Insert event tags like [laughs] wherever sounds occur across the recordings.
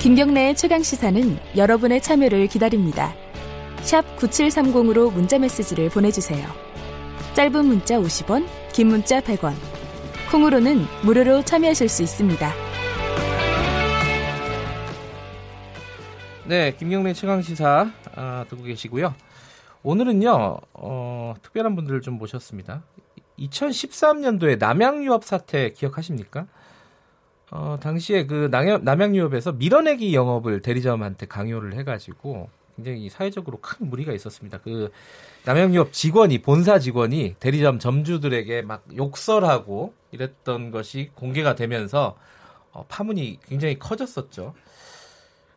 김경래의 최강 시사는 여러분의 참여를 기다립니다. 샵 9730으로 문자 메시지를 보내주세요. 짧은 문자 50원, 긴 문자 100원. 콩으로는 무료로 참여하실 수 있습니다. 네, 김경래 최강 시사 아, 듣고 계시고요. 오늘은요, 어, 특별한 분들을 좀 모셨습니다. 2013년도에 남양유업 사태 기억하십니까? 어, 당시에 그 남양, 남양유업에서 밀어내기 영업을 대리점한테 강요를 해가지고 굉장히 사회적으로 큰 무리가 있었습니다. 그 남양유업 직원이 본사 직원이 대리점 점주들에게 막 욕설하고 이랬던 것이 공개가 되면서 어, 파문이 굉장히 커졌었죠.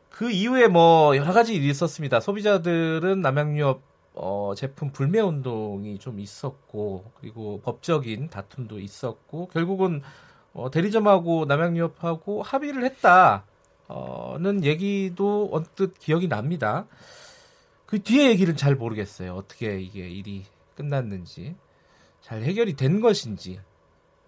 그 이후에 뭐 여러 가지 일이 있었습니다. 소비자들은 남양유업 어, 제품 불매 운동이 좀 있었고 그리고 법적인 다툼도 있었고 결국은 어, 대리점하고 남양유업하고 합의를 했다는 얘기도 언뜻 기억이 납니다. 그 뒤에 얘기를 잘 모르겠어요. 어떻게 이게 일이 끝났는지 잘 해결이 된 것인지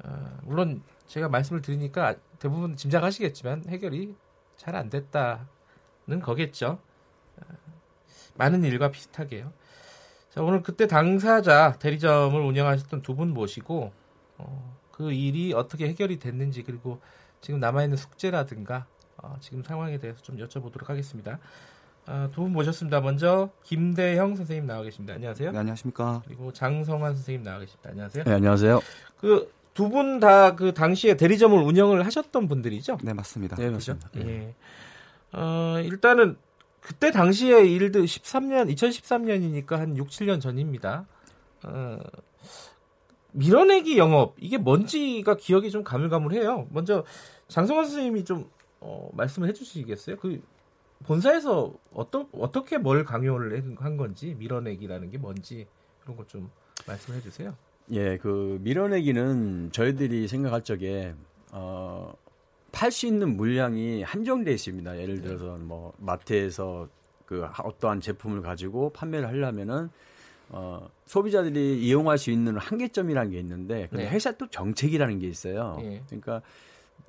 어, 물론 제가 말씀을 드리니까 대부분 짐작하시겠지만 해결이 잘 안 됐다는 거겠죠. 어, 많은 일과 비슷하게요. 자, 오늘 그때 당사자 대리점을 운영하셨던 두 분 모시고 어, 그 일이 어떻게 해결이 됐는지 그리고 지금 남아있는 숙제라든가 어, 지금 상황에 대해서 좀 여쭤보도록 하겠습니다. 어, 두분 모셨습니다. 먼저 김대형 선생님 나와 계십니다. 안녕하세요. 네, 안녕하십니까. 그리고 장성환 선생님 나와 계십니다. 안녕하세요. 네, 안녕하세요. 그 두 분 다 그 당시에 대리점을 운영을 하셨던 분들이죠? 네, 맞습니다. 네, 맞습니다. 예. 어, 일단은 그때 당시에 일들 13년, 2013년이니까 한 6, 7년 전입니다. 어, 밀어내기 영업 이게 뭔지가 기억이 좀 가물가물해요. 먼저 장성환 선생님이 좀 어, 말씀을 해주시겠어요? 그 본사에서 어떤 어떻게 뭘 강요를 한 건지 밀어내기라는 게 뭔지 그런 것 좀 말씀해 주세요. 예, 그 밀어내기는 저희들이 생각할 적에 어, 팔 수 있는 물량이 한정돼 있습니다. 예를 들어서 뭐 마트에서 그 어떠한 제품을 가지고 판매를 하려면은 어, 소비자들이 이용할 수 있는 한계점이라는 게 있는데 근데 네. 회사 또 정책이라는 게 있어요. 예. 그러니까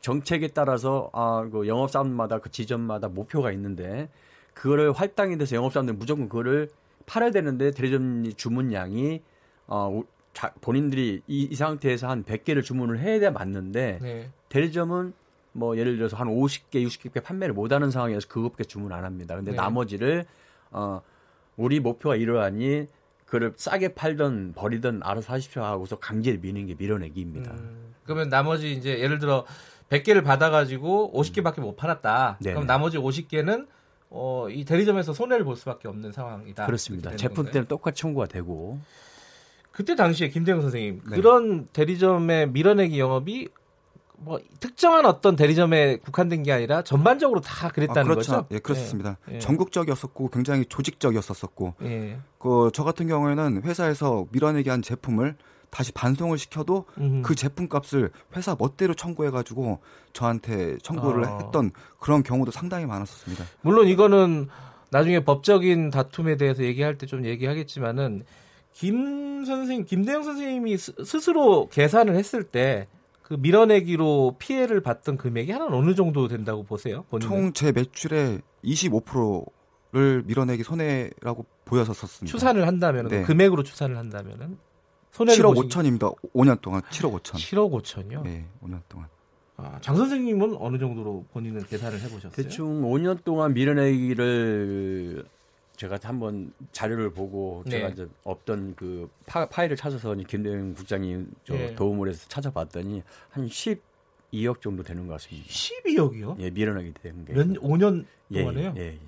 정책에 따라서 아, 그 영업사원마다 그 지점마다 목표가 있는데 그거를 할당이 돼서 영업사원들 무조건 그거를 팔아야 되는데 대리점 주문량이 어, 우- 자, 본인들이 이, 이 상태에서 한 100개를 주문을 해야 돼 맞는데 네. 대리점은 뭐 예를 들어서 한 50개, 60개 판매를 못 하는 상황에서 그것밖에 주문 안 합니다. 근데 네. 나머지를 어 우리 목표가 이러하니 그를 싸게 팔던 버리던 알아서 하십시오 하고서 강제로 미는 게 밀어내기입니다. 음, 그러면 나머지 이제 예를 들어 100개를 받아가지고 50개밖에 못 팔았다. 네네. 그럼 나머지 50개는 어, 이 대리점에서 손해를 볼 수밖에 없는 상황이다. 그렇습니다. 제품? 때는 똑같이 청구가 되고 그때 당시에 김대영 선생님 네. 그런 대리점의 밀어내기 영업이 뭐 특정한 어떤 대리점에 국한된 게 아니라 전반적으로 다 그랬다는 아, 그렇죠. 거죠? 예, 그렇습니다. 예. 전국적이었었고 굉장히 조직적이었었고 예. 예. 그저 같은 경우에는 회사에서 밀어내기 한 제품을 다시 반송을 시켜도 음흠. 그 제품 값을 회사 멋대로 청구해 가지고 저한테 청구를 아. 했던 그런 경우도 상당히 많았었습니다. 물론 이거는 나중에 법적인 다툼에 대해서 얘기할 때 좀 얘기하겠지만은 김 선생님, 김대영 선생님이 스, 스스로 계산을 했을 때 그 밀어내기로 피해를 봤던 금액이 한 어느 정도 된다고 보세요? 총 제 매출의 25%를 밀어내기 손해라고 보였었습니다. 추산을 한다면 네. 금액으로 추산을 한다면은 손해를 7억 보신 5천입니다. 5년 동안 7억 5천. 7억 5천이요. 예, 5년 동안. 아, 장 선생님은 어느 정도로 본인은 계산을 해보셨어요? 대충 5년 동안 밀어내기를 제가 한번 자료를 보고 네. 제가 이제 없던 그 파, 파일을 찾아서 이제 김대영 국장님 저 네. 도움을 해서 찾아봤더니 한 12억 정도 되는 것 같습니다. 12억이요? 예, 밀어내기 된 게. 몇 5년 예, 동안에요? 예, 예.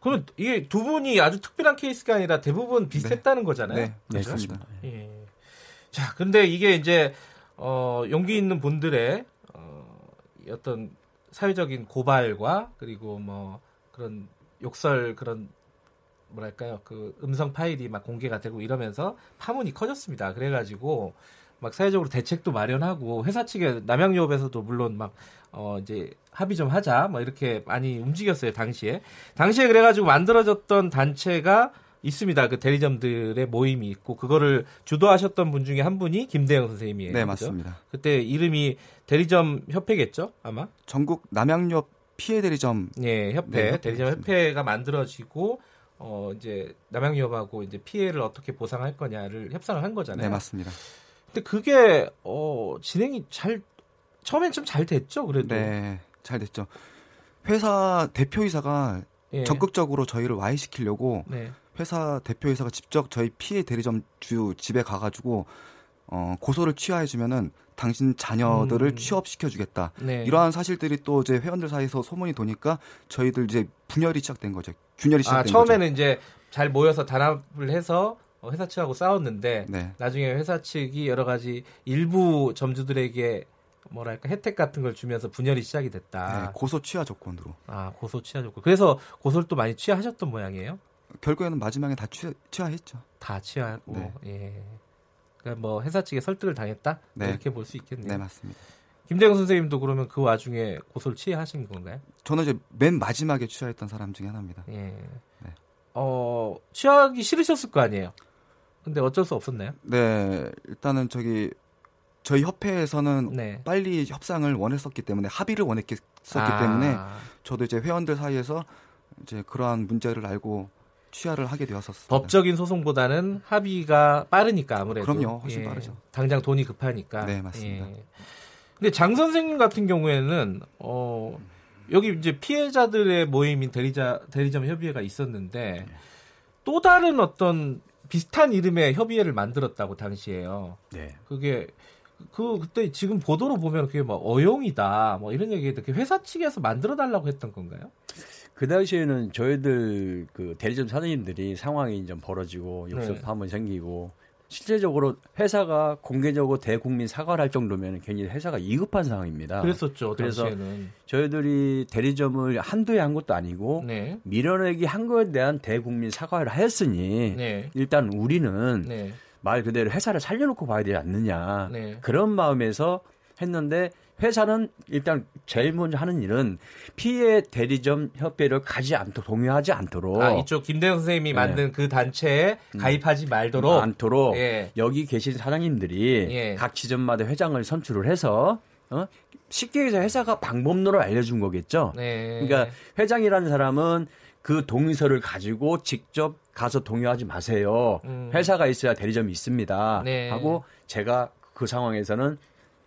그러면 이게 두 분이 아주 특별한 케이스가 아니라 대부분 비슷했다는 거잖아요. 네, 네, 그렇습니다. 그렇습니다. 예. 자, 근데 이게 이제 어, 용기 있는 분들의 어, 어떤 사회적인 고발과 그리고 뭐 그런 욕설 그런 뭐랄까요 그 음성 파일이 막 공개가 되고 이러면서 파문이 커졌습니다. 그래가지고 막 사회적으로 대책도 마련하고 회사 측에 남양유업에서도 물론 막 어 이제 합의 좀 하자 뭐 이렇게 많이 움직였어요 당시에 당시에 그래가지고 만들어졌던 단체가 있습니다 그 대리점들의 모임이 있고 그거를 주도하셨던 분 중에 한 분이 김대영 선생님이에요. 네, 그죠? 맞습니다. 그때 이름이 대리점 협회겠죠 아마 전국 남양유업 피해 대리점 예, 협회, 네, 대리점. 협회가 만들어지고 어 이제 남양유업하고 이제 피해를 어떻게 보상할 거냐를 협상을 한 거잖아요. 네 맞습니다. 근데 그게 어 진행이 잘 처음엔 좀 잘 됐죠, 그래도. 네, 잘 됐죠. 회사 대표이사가 예. 적극적으로 저희를 와해시키려고 네. 회사 대표이사가 직접 저희 피해 대리점 주 집에 가가지고 어, 고소를 취하해주면은 당신 자녀들을 음. 취업시켜주겠다. 네. 이러한 사실들이 또 이제 회원들 사이에서 소문이 도니까 저희들 이제 분열이 시작된 거죠. 균열이 시작된 아, 거죠. 처음에는 이제 잘 모여서 단합을 해서 어, 회사 측하고 싸웠는데 네. 나중에 회사 측이 여러 가지 일부 점주들에게 뭐랄까 혜택 같은 걸 주면서 분열이 시작이 네, 됐다. 고소 취하 조건으로 아 고소 취하셨고 그래서 고소를 또 많이 취하셨던 모양이에요. 결국에는 마지막에 다 취하, 취하했죠. 다 취하고 네. 예. 그러니까 뭐 회사 측에 설득을 당했다 네. 이렇게 볼 수 있겠네요. 네 맞습니다. 김대영 선생님도 그러면 그 와중에 고소를 취하신 건가요? 저는 이제 맨 마지막에 취하했던 사람 중에 하나입니다. 예. 네. 어 취하기 싫으셨을 거 아니에요. 근데 어쩔 수 없었나요? 네, 일단은 저기 저희 협회에서는 네. 빨리 협상을 원했었기 때문에 합의를 원했었기 아, 때문에 저도 이제 회원들 사이에서 이제 그러한 문제를 알고 취하를 하게 되었었습니다. 법적인 소송보다는 합의가 빠르니까 아무래도 그럼요, 훨씬 빠르죠. 당장 돈이 급하니까. 네, 맞습니다. 예. 근데 장 선생님 같은 경우에는 어 여기 이제 피해자들의 모임인 대리자 대리점 협의회가 있었는데 또 다른 어떤 비슷한 이름의 협의회를 만들었다고 당시에요. 네. 그게 그 그때 지금 보도로 보면 그게 뭐 어용이다 뭐 이런 얘기했던 그 회사 측에서 만들어 달라고 했던 건가요? 그 당시에는 저희들 그 대리점 사장님들이 상황이 좀 벌어지고 네. 욕설 한번 생기고 실제적으로 회사가 공개적으로 대국민 사과를 할 정도면 굉장히 회사가 이급한 상황입니다. 그랬었죠 아, 그래서 당시에는. 저희들이 대리점을 한두에 한 것도 아니고 네. 밀어내기 한 거에 대한 대국민 사과를 하였으니 네. 일단 우리는 네. 말 그대로 회사를 살려놓고 봐야 되지 않느냐 네. 그런 마음에서 했는데 회사는 일단 제일 먼저 하는 일은 피해 대리점 협회를 가지 않도록 동요하지 않도록 아, 이쪽 김대영 선생님이 네. 만든 그 단체에 가입하지 말도록 않도록 예. 여기 계신 사장님들이 예. 각 지점마다 회장을 선출을 해서 어? 쉽게 해서 회사가 방법론을 알려준 거겠죠. 네. 그러니까 회장이라는 사람은 그 동의서를 가지고 직접 가서 동의하지 마세요. 음. 회사가 있어야 대리점이 있습니다. 네. 하고 제가 그 상황에서는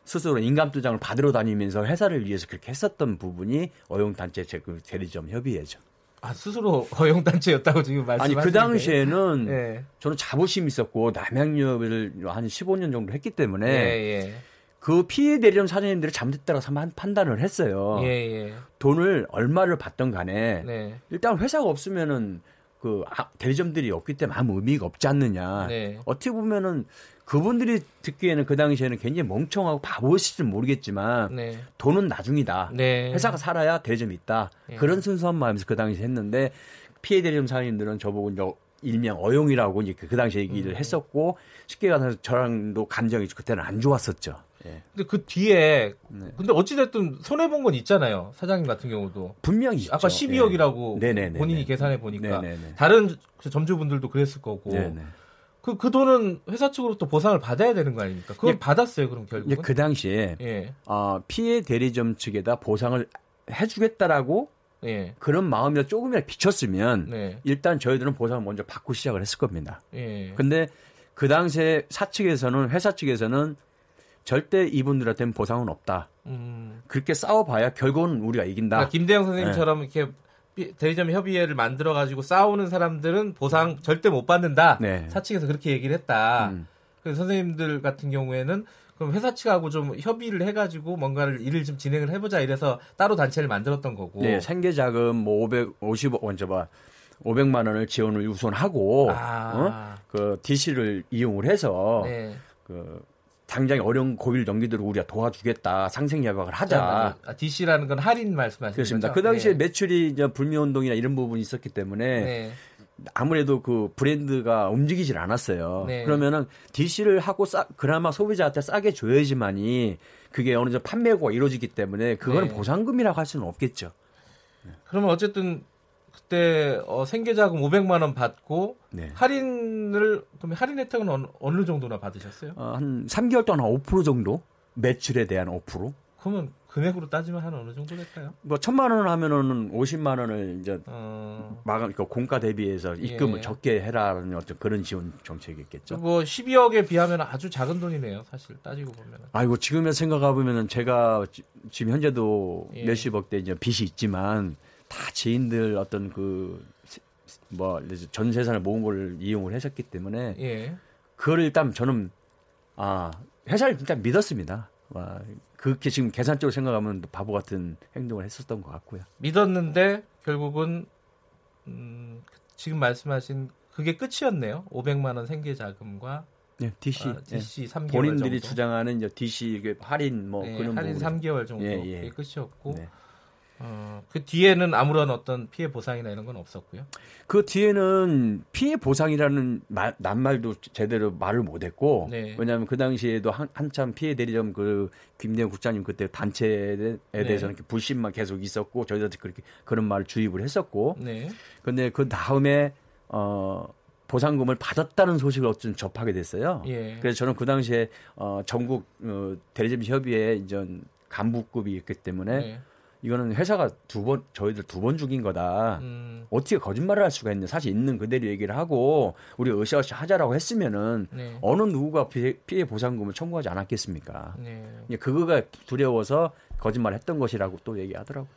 스스로 인감도장을 받으러 다니면서 회사를 위해서 그렇게 했었던 부분이 어용단체 그 대리점 협의회죠. 아, 스스로 허용 단체였다고 지금 아니 말씀하시는데. 그 당시에는 예. 저는 자부심이 있었고 남양유업을 한 15년 정도 했기 때문에 예, 그 피해 대리점 사장님들이 잘못됐다고 한 판단을 했어요. 예. 예, 예. 돈을 얼마를 받던 간에 네. 일단 회사가 없으면은 그 아- 대리점들이 없기 때문에 아무 의미가 없지 않느냐. 네. 어떻게 보면은 그분들이 듣기에는 그 당시에는 굉장히 멍청하고 바보일지 모르겠지만 네. 돈은 나중이다. 네. 회사가 살아야 대리점이 있다. 예. 그런 순수한 마음에서 그 당시에 했는데 피해 대리점 사장님들은 저보고 이제 일명 어용이라고 이제 그 당시 얘기를 음. 했었고 쉽게 가서 저랑도 감정이 그때는 안 좋았었죠. 예. 근데 그 뒤에 네. 근데 어찌 됐든 손해 본 건 있잖아요. 사장님 같은 경우도. 분명히 있죠. 아까 12억이라고 예. 네네네. 본인이 계산해 보니까 네네네. 다른 그 점주분들도 그랬을 거고. 네네. 그, 그 돈은 회사 측으로부터 보상을 받아야 되는 거 아닙니까? 그걸 예. 받았어요, 그럼 이제 결국은? 그 당시에 예, 어, 피해 대리점 측에다 보상을 해주겠다라고 예, 그런 마음이 조금이라도 비쳤으면 네, 일단 저희들은 보상을 먼저 받고 시작을 했을 겁니다. 예. 근데 그 당시에 사측에서는 회사 측에서는 절대 이분들한테는 보상은 없다. 음. 그렇게 싸워봐야 결국은 우리가 이긴다. 그러니까 김대영 선생님처럼 이렇게 피- 대리점 협의회를 만들어 가지고 싸우는 사람들은 보상 절대 못 받는다. 네. 사측에서 그렇게 얘기를 했다. 음. 그래서 선생님들 같은 경우에는 그럼 회사 측하고 좀 협의를 해가지고 뭔가를 일을 좀 진행을 해보자 이래서 따로 단체를 만들었던 거고. 네, 생계 자금 뭐 550억 원저 봐. 500만 원을 지원을 우선하고 아. 어? 그 DC를 이용을 해서 네. 그 당장에 어려운 고비를 넘기도록 우리가 도와주겠다 상생 협약을 하자. 아, DC라는 건 할인 말씀하시는 그렇습니다. 거죠? 그 당시에 네. 매출이 이제 불매 운동이나 이런 부분이 있었기 때문에 네. 아무래도 그 브랜드가 움직이질 않았어요. 네. 그러면은 DC를 하고 싸, 그나마 소비자한테 싸게 줘야지만이 그게 어느 정도 판매고가 이루어지기 때문에 그거는 네. 보상금이라고 할 수는 없겠죠. 그러면 어쨌든 그때 어, 생계자금 500만 원 받고 네. 할인을 그럼 할인 혜택은 어느, 어느 정도나 받으셨어요? 어, 한 3개월 동안 한 5% 정도 매출에 대한 5%. 그러면 금액으로 따지면 한 어느 정도 될까요? 뭐 천만 원 하면은 50만 원을 이제 어, 마감 그러니까 공가 대비해서 입금을 예. 적게 해라는 어떤 그런 지원 정책이겠죠. 뭐 12억에 비하면 아주 작은 돈이네요. 사실 따지고 보면. 아이고 지금에 생각해 보면은 제가 지- 지금 현재도 예. 몇십억 대 이제 빚이 있지만 다 지인들 어떤 그 뭐 전 재산을 모은 걸 이용을 하셨기 때문에 예. 그걸 일단 저는 아 회사를 일단 믿었습니다. 와, 그렇게 지금 계산적으로 생각하면 바보 같은 행동을 했었던 것 같고요. 믿었는데 결국은 음, 지금 말씀하신 그게 끝이었네요. 500만 원 생계 자금과 네, DC. 아, DC 3개월 본인들이 정도. 주장하는 이제 DC 그 할인 뭐 네, 그런 할인 부분. 3개월 정도 예, 예. 그게 끝이었고 네. 어, 그 뒤에는 아무런 어떤 피해 보상이나 이런 건 없었고요. 그 뒤에는 피해 보상이라는 말, 낱말도 제대로 말을 못했고 네. 왜냐하면 그 당시에도 한, 한참 피해 대리점 그 김대영 국장님 그때 단체에 네. 대해서는 이렇게 불신만 계속 있었고 저희들한테 그렇게 그런 말을 주입을 했었고 네. 근데 그 다음에 어 보상금을 받았다는 소식을 어쨌든 접하게 됐어요. 예. 그래서 저는 그 당시에 어 전국 어, 대리점 협의회 이전 간부급이었기 때문에 네. 이거는 회사가 두 번 저희들 두 번 죽인 거다. 음, 어떻게 거짓말을 할 수가 있냐. 사실 있는 그대로 얘기를 하고 우리 으쌰으쌰 하자라고 했으면은 네. 어느 누구가 피해, 피해 보상금을 청구하지 않았겠습니까? 네. 이제 그거가 두려워서 거짓말 했던 것이라고 또 얘기하더라고요.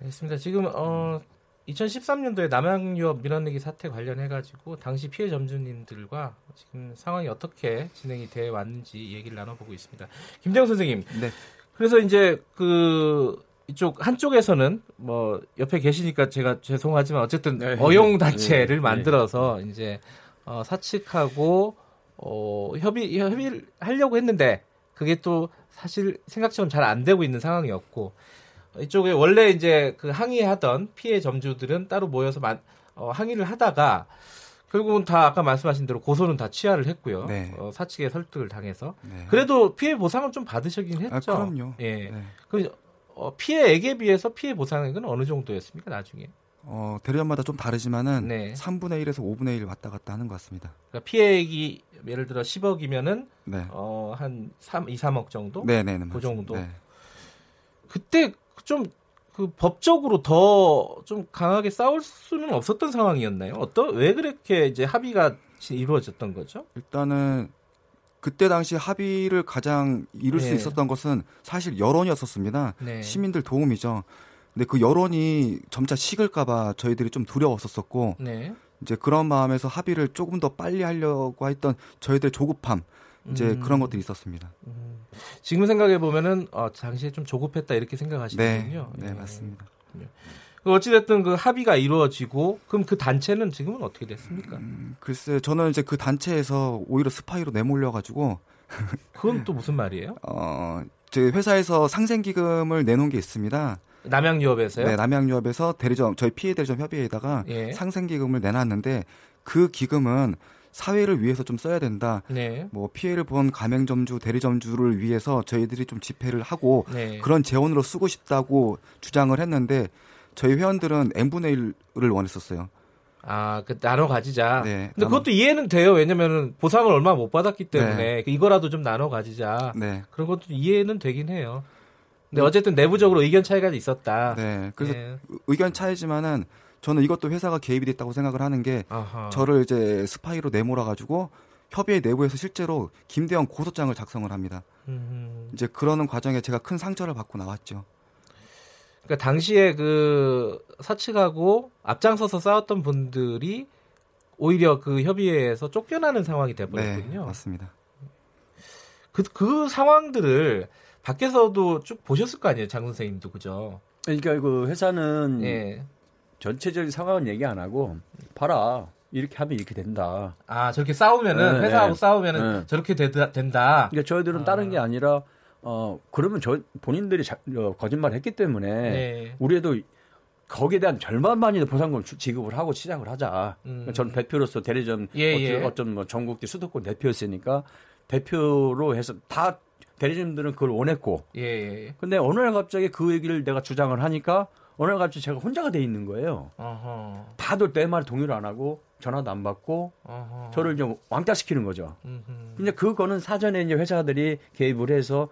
알겠습니다. 지금 어 2013년도에 남양유업 민원내기 사태 관련해 가지고 당시 피해 점주님들과 지금 상황이 어떻게 진행이 돼 왔는지 얘기를 나눠보고 있습니다. 김재호 선생님. 네. 그래서 이제 그 이쪽 한쪽에서는 뭐 옆에 계시니까 제가 죄송하지만 어쨌든 네. 어용 단체를 네. 만들어서 이제 어, 사측하고 어, 협의 협의를 하려고 했는데 그게 또 사실 생각처럼 잘 안 되고 있는 상황이었고 이쪽에 원래 이제 그 항의하던 피해 점주들은 따로 모여서 만, 어, 항의를 하다가 결국은 다 아까 말씀하신 대로 고소는 다 취하를 했고요. 네. 어, 사측의 설득을 당해서 네. 그래도 피해 보상은 좀 받으시긴 했죠. 아, 그럼요. 예. 네. 그 어, 피해액에 비해서 피해 보상액은 어느 정도였습니까 나중에? 어, 대리점마다 좀 다르지만은 네. 3분의 1에서 5분의 1 왔다 갔다 하는 것 같습니다. 그러니까 피해액이 예를 들어 10억이면은 네. 어, 한 3, 2, 3억 정도? 네, 네, 네. 그. 정도? 네. 그때 좀 그 법적으로 더 좀 강하게 싸울 수는 없었던 상황이었나요? 어떤 왜 그렇게 이제 합의가 이루어졌던 거죠? 일단은 그때 당시 합의를 가장 이룰 네. 수 있었던 것은 사실 여론이었었습니다. 네. 시민들 도움이죠. 근데 그 여론이 점차 식을까봐 저희들이 좀 두려웠었었고 네. 이제 그런 마음에서 합의를 조금 더 빨리 하려고 했던 저희들의 조급함 이제 음. 그런 것들이 있었습니다. 지금 생각해 보면은 어, 당시에 좀 조급했다 이렇게 네, 생각하시는군요. 네 예. 맞습니다. 그 어찌됐든 그 합의가 이루어지고 그럼 그 단체는 지금은 어떻게 됐습니까? 음, 글쎄 저는 이제 그 단체에서 오히려 스파이로 내몰려가지고 [laughs] 그건 또 무슨 말이에요? 어, 제 회사에서 상생기금을 내놓은 게 있습니다. 남양유업에서요? 네, 남양유업에서 대리점 저희 피해 대리점 협의회에다가 예. 상생기금을 내놨는데 그 기금은 사회를 위해서 좀 써야 된다. 네. 뭐 피해를 본 가맹점주, 대리점주를 위해서 저희들이 좀 집회를 하고 네. 그런 재원으로 쓰고 싶다고 주장을 했는데 저희 회원들은 n분의 1을 원했었어요. 아, 그 나눠 가지자. 네, 근데 나눠- 그것도 이해는 돼요. 왜냐면은 보상을 얼마 못 받았기 때문에 그 이거라도 좀 나눠 가지자. 네. 그런 것도 이해는 되긴 해요. 근데 어쨌든 내부적으로 의견 차이가 있었다. 네. 그래서 예. 의견 차이지만은 저는 이것도 회사가 개입이 됐다고 생각을 하는 게 아하. 저를 이제 스파이로 내몰아 가지고 협의회 내부에서 실제로 김대영 고소장을 작성을 합니다. 음. 이제 그러는 과정에 제가 큰 상처를 받고 나왔죠. 그러니까 당시에 그 사측하고 앞장서서 싸웠던 분들이 오히려 그 협의회에서 쫓겨나는 상황이 네, 돼버렸군요. 맞습니다. 그, 그 상황들을 밖에서도 쭉 보셨을 거 아니에요, 장 선생님도 그죠? 그러니까 그 회사는 예. 전체적인 상황은 얘기 안 하고 봐라 이렇게 하면 이렇게 된다. 아 저렇게 싸우면은 네, 회사하고 네. 싸우면은 네. 저렇게 되다, 된다. 그러니까 저희들은 아. 다른 게 아니라 어 그러면 저 본인들이 자, 어, 거짓말했기 때문에 네. 우리도 거기에 대한 절반만이라도 보상금 주- 지급을 하고 시작을 하자. 음. 전 대표로서 대리점 예, 어떤, 예. 어떤 뭐 전국대 수도권 대표였으니까 대표로 해서 다 대리점들은 그걸 원했고 예, 예. 근데 어느 날 갑자기 그 얘기를 내가 주장을 하니까 어느 날 갑자기 제가 혼자가 돼 있는 거예요. 어허. 다들 내 말 동의를 안 하고 전화도 안 받고 어허. 저를 이제 왕따 시키는 거죠. 음흠. 근데 그거는 사전에 이제 회사들이 개입을 해서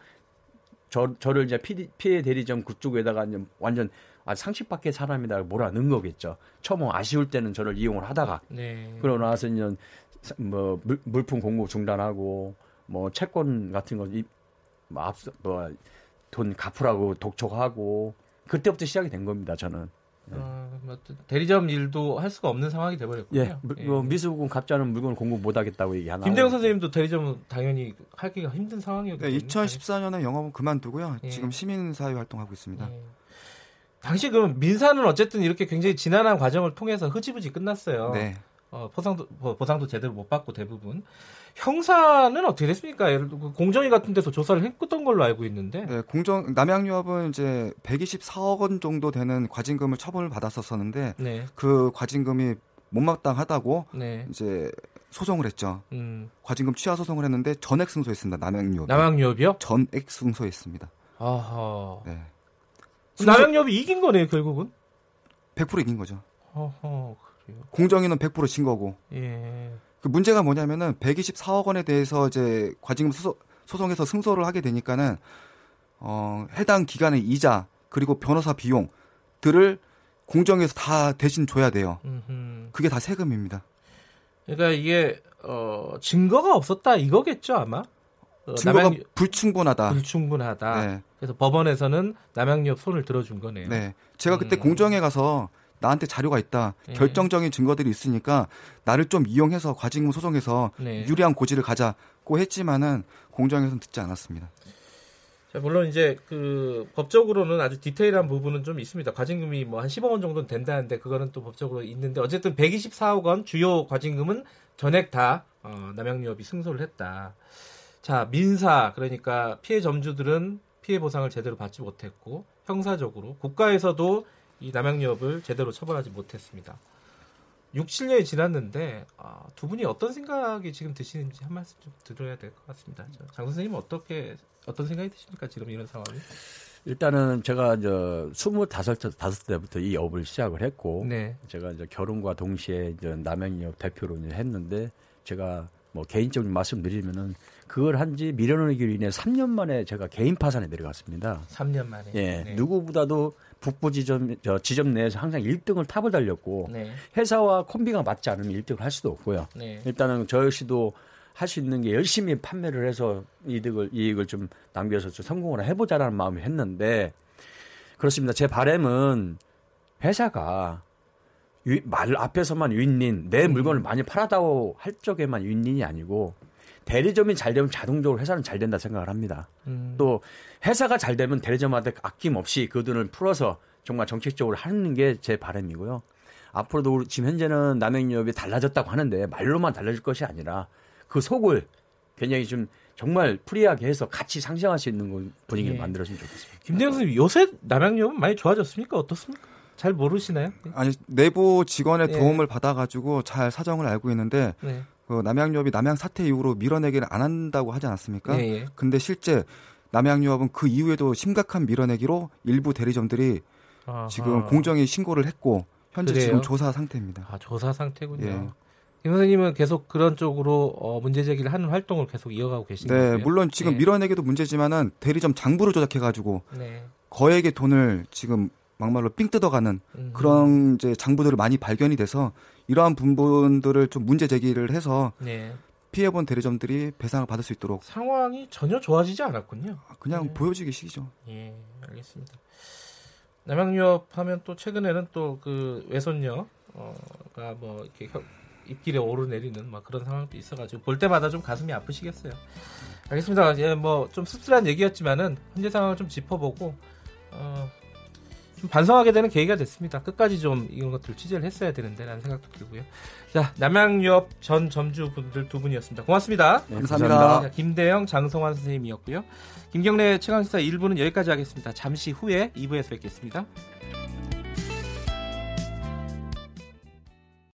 저 저를 이제 피해, 피해 대리점 그쪽에다가 이제 완전 아, 상식 밖의 사람이다 몰아 넣은 거겠죠. 처음 아쉬울 때는 저를 이용을 하다가 네. 그러고 나서 이제 뭐 물, 물품 공급 중단하고 뭐 채권 같은 거 이, 뭐 앞서 뭐 돈 갚으라고 독촉하고 그때부터 시작이 된 겁니다. 저는. 어, 뭐 대리점 일도 할 수가 없는 상황이 돼버렸군요. 예, 물, 뭐 미수분 값자는 물건 공급 못하겠다고 얘기하나. 김대영 선생님도 대리점은 당연히 하기가 힘든 상황이었거든요. 네, 2014년에 영업은 그만두고요. 예. 지금 시민사회 활동하고 있습니다. 예. 당시 그 민사는 어쨌든 이렇게 굉장히 지난한 과정을 통해서 흐지부지 끝났어요. 네. 어, 보상도 뭐, 보상도 제대로 못 받고 대부분 형사는 어떻게 됐습니까? 예를 들어 그 공정위 같은 데서 조사를 했던 걸로 알고 있는데. 네, 공정 남양유업은 이제 124억 원 정도 되는 과징금을 처벌을 받았었었는데 네. 그 과징금이 못마땅하다고 네. 이제 소송을 했죠. 음. 과징금 취하 소송을 했는데 전액 승소했습니다. 남양유업. 남양유업이요? 전액 승소했습니다. 아하. 네. 남양유업이 이긴 거네요, 결국은. 100% 이긴 거죠. 어허. 공정위는 100%진 거고. 예. 그 문제가 뭐냐면은 124억 원에 대해서 이제 과징금 소송, 소송 에서 승소를 하게 되니까는 어, 해당 기간의 이자 그리고 변호사 비용들을 공정위에서 다 대신 줘야 돼요. 음흠. 그게 다 세금입니다. 그러니까 이게 어, 증거가 없었다 이거겠죠 아마. 어, 증거가 남양- 불충분하다. 불충분하다. 네. 그래서 법원에서는 남양유업 손을 들어준 거네요. 네. 제가 그때 음. 공정에 가서 나한테 자료가 있다. 예. 결정적인 증거들이 있으니까 나를 좀 이용해서 과징금 소송에서 네. 유리한 고지를 가자고 했지만은 공정에서는 듣지 않았습니다. 자, 물론 이제 그 법적으로는 아주 디테일한 부분은 좀 있습니다. 과징금이 뭐 한 10억 원 정도는 된다는데 그거는 또 법적으로 있는데 어쨌든 124억 원 주요 과징금은 전액 다 어, 남양유업이 승소를 했다. 자 민사 그러니까 피해 점주들은 피해 보상을 제대로 받지 못했고 형사적으로 국가에서도 이 남양유업을 제대로 처벌하지 못했습니다. 6, 7년이 지났는데 아, 두 분이 어떤 생각이 지금 드시는지 한 말씀 좀 들어야 될 것 같습니다. 저, 장 선생님은 어떻게 어떤 생각이 드십니까 지금 이런 상황이? 일단은 제가 저 25, 다섯 때부터 이 업을 시작을 했고 네. 제가 이제 결혼과 동시에 이제 남양유업 대표로 이제 했는데 제가 뭐 개인적인 말씀 드리면은 그걸 한 지 미련하기로 인해 3년 만에 제가 개인 파산에 내려갔습니다. 3년 만에. 예, 네. 누구보다도 북부 지점 저 지점 내에서 항상 1등을 탑을 달렸고 네. 회사와 콤비가 맞지 않으면 1등을 할 수도 없고요. 네. 일단은 저 역시도 할 수 있는 게 열심히 판매를 해서 이득을 이익을 좀 낭비해서 좀 성공을 해보자라는 마음을 했는데 그렇습니다. 제 바람은 회사가 위- 말 앞에서만 윈윈 내 물건을 많이 팔았다고 할 적에만 윈윈이 아니고 대리점이 잘 되면 자동적으로 회사는 잘 된다 생각을 합니다. 음. 또 회사가 잘 되면 대리점한테 아낌없이 그 돈을 풀어서 정말 정책적으로 하는 게 제 바람이고요. 앞으로도 지금 현재는 남양유업이 달라졌다고 하는데 말로만 달라질 것이 아니라 그 속을 굉장히 좀 정말 free하게 해서 같이 상생할 수 있는 거- 분위기를 예. 만들었으면 좋겠습니다. 김대영 선생님 요새 남양유업은 많이 좋아졌습니까? 어떻습니까? 잘 모르시나요? 아니 내부 직원의 예. 도움을 받아가지고 잘 사정을 알고 있는데 네. 그 남양유업이 남양 사태 이후로 밀어내기를 안 한다고 하지 않았습니까? 예, 예. 근데 실제 남양유업은 그 이후에도 심각한 밀어내기로 일부 대리점들이 아하. 지금 공정에 신고를 했고 현재 그래요? 지금 조사 상태입니다. 아 조사 상태군요. 예. 김 선생님은 계속 그런 쪽으로 어, 문제 제기를 하는 활동을 계속 이어가고 계신 네, 거고요. 물론 지금 네. 밀어내기도 문제지만은 대리점 장부를 조작해가지고 네. 거액의 돈을 지금 막말로 삥 뜯어가는 음. 그런 이제 장부들을 많이 발견이 돼서 이러한 부분들을 좀 문제 제기를 해서 네. 피해본 대리점들이 배상을 받을 수 있도록 상황이 전혀 좋아지지 않았군요. 그냥 네. 보여주기 식이죠. 예, 알겠습니다. 남양유업 하면 또 최근에는 또 그 외손녀가 뭐 이렇게 혀- 입길에 오르내리는 막 그런 상황도 있어가지고 볼 때마다 좀 가슴이 아프시겠어요. 알겠습니다. 예, 뭐 좀 씁쓸한 얘기였지만은 현재 상황을 좀 짚어보고 어, 좀 반성하게 되는 계기가 됐습니다. 끝까지 좀 이런 것들 취재를 했어야 되는데라는 생각도 들고요. 자, 남양유업 전 점주분들 두 분이었습니다. 고맙습니다. 네, 감사합니다. 자, 김대영, 장성환 선생님이었고요. 김경래 최강시사 1부는 여기까지 하겠습니다. 잠시 후에 2부에서 뵙겠습니다.